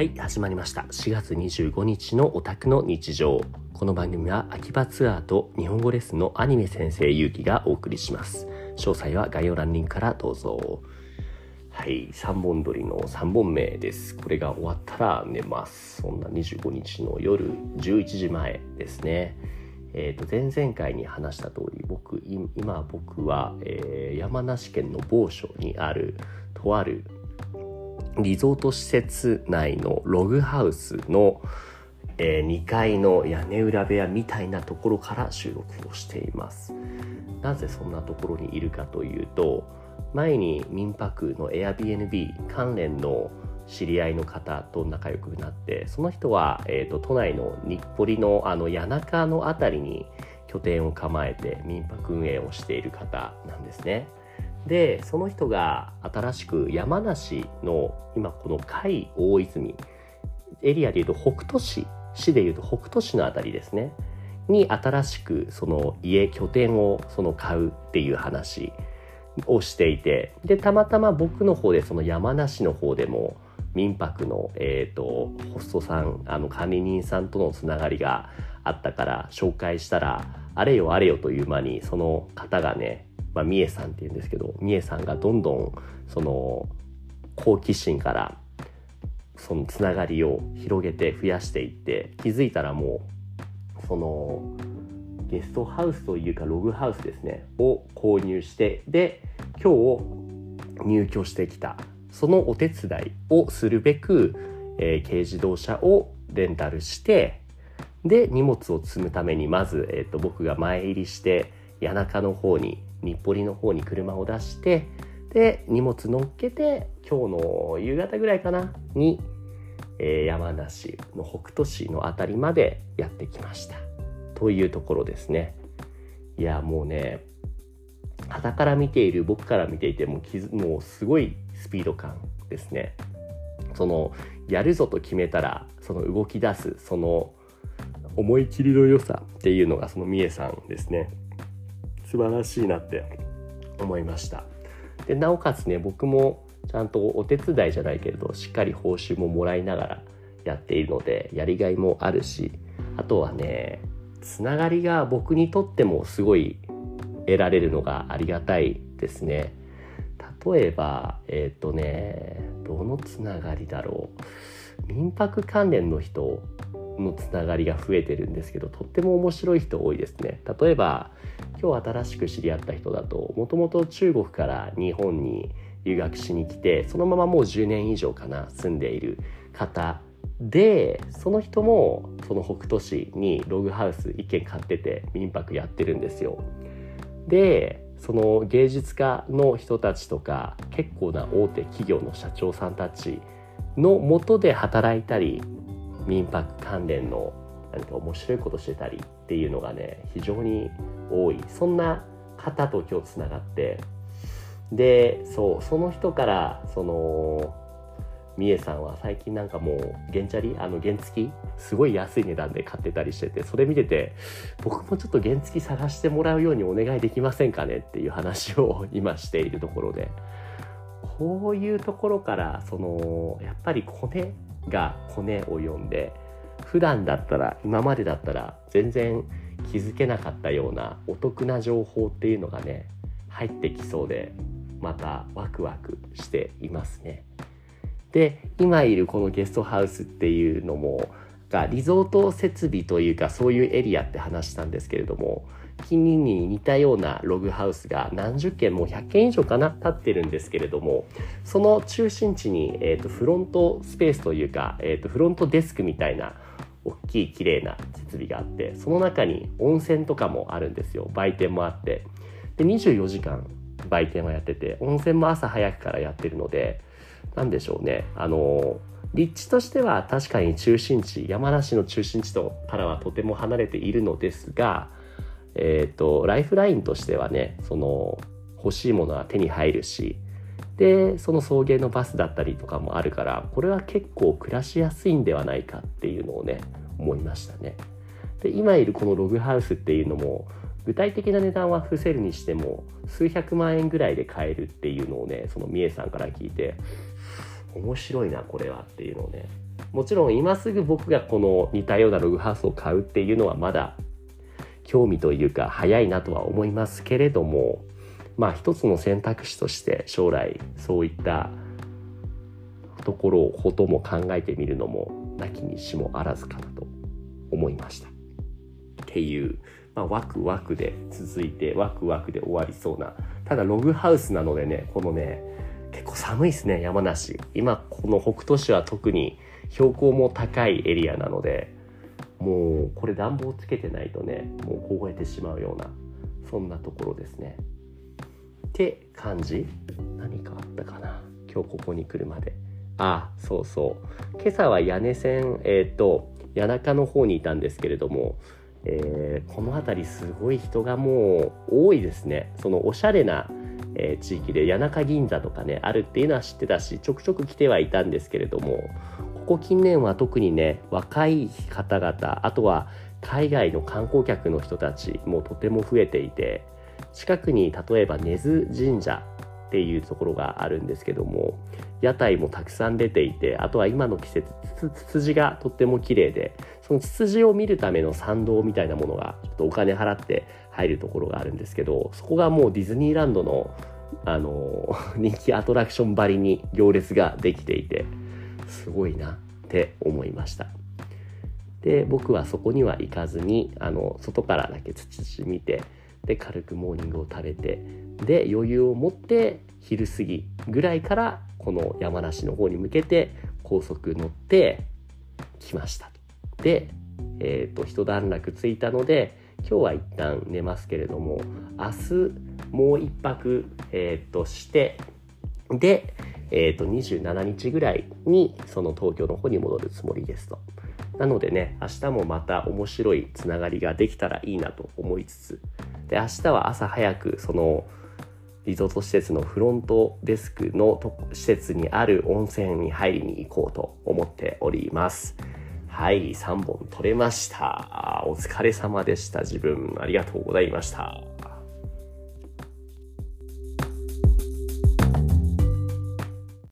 はい始まりました。4月25日のオタクの日常。この番組は秋葉ツアーと日本語レッスンのアニメ先生ゆうきがお送りします。詳細は概要欄リンクからどうぞ。はい3本撮りの3本目です。これが終わったら寝ます。そんな25日の夜11時前ですね。えー、と前々回に話した通り僕今僕は、えー、山梨県の某所にあるとあるリゾート施設内のログハウスの、えー、2階の屋根裏部屋みたいなところから収録をしていますなぜそんなところにいるかというと前に民泊の Airbnb 関連の知り合いの方と仲良くなってその人は、えーと、都内の日暮里のあの谷中の辺りに拠点を構えて民泊運営をしている方なんですね。でその人が新しく山梨の今この甲斐大泉エリアでいうと北斗市市でいうと北斗市の辺りですね。に新しくその家拠点をその買うっていう話をしていて。でたまたま僕の方でその山梨の方でも民泊の、えーと、ホストさんあの管理人さんとのつながりがあったから紹介したらあれよあれよという間にその方がねまあ、三重さんっていうんですけど三重さんがどんどんその好奇心からそのつながりを広げて増やしていって気づいたらもうそのゲストハウスというかログハウスですねを購入してで今日入居してきたそのお手伝いをするべく、えー、軽自動車をレンタルしてで荷物を積むためにまず、えーと僕が前入りして谷中の方に日暮里の方に車を出してで荷物乗っけて今日の夕方ぐらいかなに、えー、山梨の北杜市の辺りまでやってきました。というところですね。いやもうね傍から見ている僕から見ていてももうすごいスピード感ですね。そのやるぞと決めたらその動き出すその思い切りの良さっていうのがその三重さんですね。素晴らしいなって思いました。でなおかつね僕もちゃんとお手伝いじゃないけれどしっかり報酬ももらいながらやっているのでやりがいもあるしあとはねつながりが僕にとってもすごい得られるのがありがたいですね。例えばえっ、ー、とねどのつながりだろう。民泊関連の人のつながりが増えてるんですけどとっても面白い人多いですね例えば今日新しく知り合った人だともともと中国から日本に留学しに来てそのままもう10年以上かな住んでいる方でその人もその北斗市にログハウス1軒買ってて民泊やってるんですよ。でその芸術家の人たちとか結構な大手企業の社長さんたちのもとで働いたり民泊関連の何か面白いことしてたりっていうのがね非常に多い。そんな方と今日つながって。でそうその人からそのみえさんは最近なんかもう原チャリ？あの原付き？すごい安い値段で買ってたりしててそれ見てて僕もちょっと原付き探してもらうようにお願いできませんかね？っていう話を今しているところで。こういうところからそのやっぱりコネがコネを呼んで普段だったら今までだったら全然気づけなかったようなお得な情報っていうのがね入ってきそうでまたワクワクしていますね。で今いるこのゲストハウスっていうのもリゾート設備というかそういうエリアって話したんですけれどもに似たようなログハウスが何十件も100件以上かな立ってるんですけれどもその中心地に、えーと、フロントスペースというか、えーと、フロントデスクみたいな大きい綺麗な設備があってその中に温泉とかもあるんですよ。売店もあって。で24時間売店はやってて温泉も朝早くからやってるので何でしょうね。あの立地としては確かに中心地山梨の中心地とからはとても離れているのですがえっ、ー、とライフラインとしてはねその欲しいものは手に入るしでその送迎のバスだったりとかもあるからこれは結構暮らしやすいんではないかっていうのをね思いましたね。で今いるこのログハウスっていうのも具体的な値段は伏せるにしても数百万円ぐらいで買えるっていうのをねそのみえさんから聞いて面白いなこれはっていうのをねもちろん今すぐ僕がこの似たようなログハウスを買うっていうのはまだ興味というか早いなとは思いますけれどもまあ一つの選択肢として将来そういったところをことも考えてみるのもなきにしもあらずかなと思いました。っていう、まあ、ワクワクで続いてワクワクで終わりそうなただログハウスなのでねこのね結構寒いですね山梨今この北杜市は特に標高も高いエリアなのでもうこれ暖房つけてないとねもう凍えてしまうようなそんなところですね。って感じ。何かあったかな。今日ここに来るまで。あそうそう。今朝は屋根線えっ、ー、と谷中の方にいたんですけれどもえー、この辺りすごい人がもう多いですね。そのおしゃれな、えー、地域で谷中銀座とかねあるっていうのは知ってたしちょくちょく来てはいたんですけれどもここ近年は特にね若い方々あとは海外の観光客の人たちもとても増えていて近くに例えば根津神社っていうところがあるんですけども屋台もたくさん出ていてあとは今の季節ツツジがとっても綺麗でそのツツジを見るための参道みたいなものがちょっとお金払って入るところがあるんですけどそこがもうディズニーランドのあの人気アトラクションばりに行列ができていてすごいなって思いました。で僕はそこには行かずにあの外からだけツツジ見てで軽くモーニングを食べてで余裕を持って昼過ぎぐらいからこの山梨の方に向けて高速乗ってきました。で、えっ、ー、と一段落ついたので今日は一旦寝ますけれども明日もう一泊、えー、としてで、えー、と27日ぐらいにその東京の方に戻るつもりですと。なのでね明日もまた面白いつながりができたらいいなと思いつつで明日は朝早くそのリゾート施設のフロントデスクの施設にある温泉に入りに行こうと思っております。はい、3本取れました。お疲れ様でした。自分、ありがとうございました。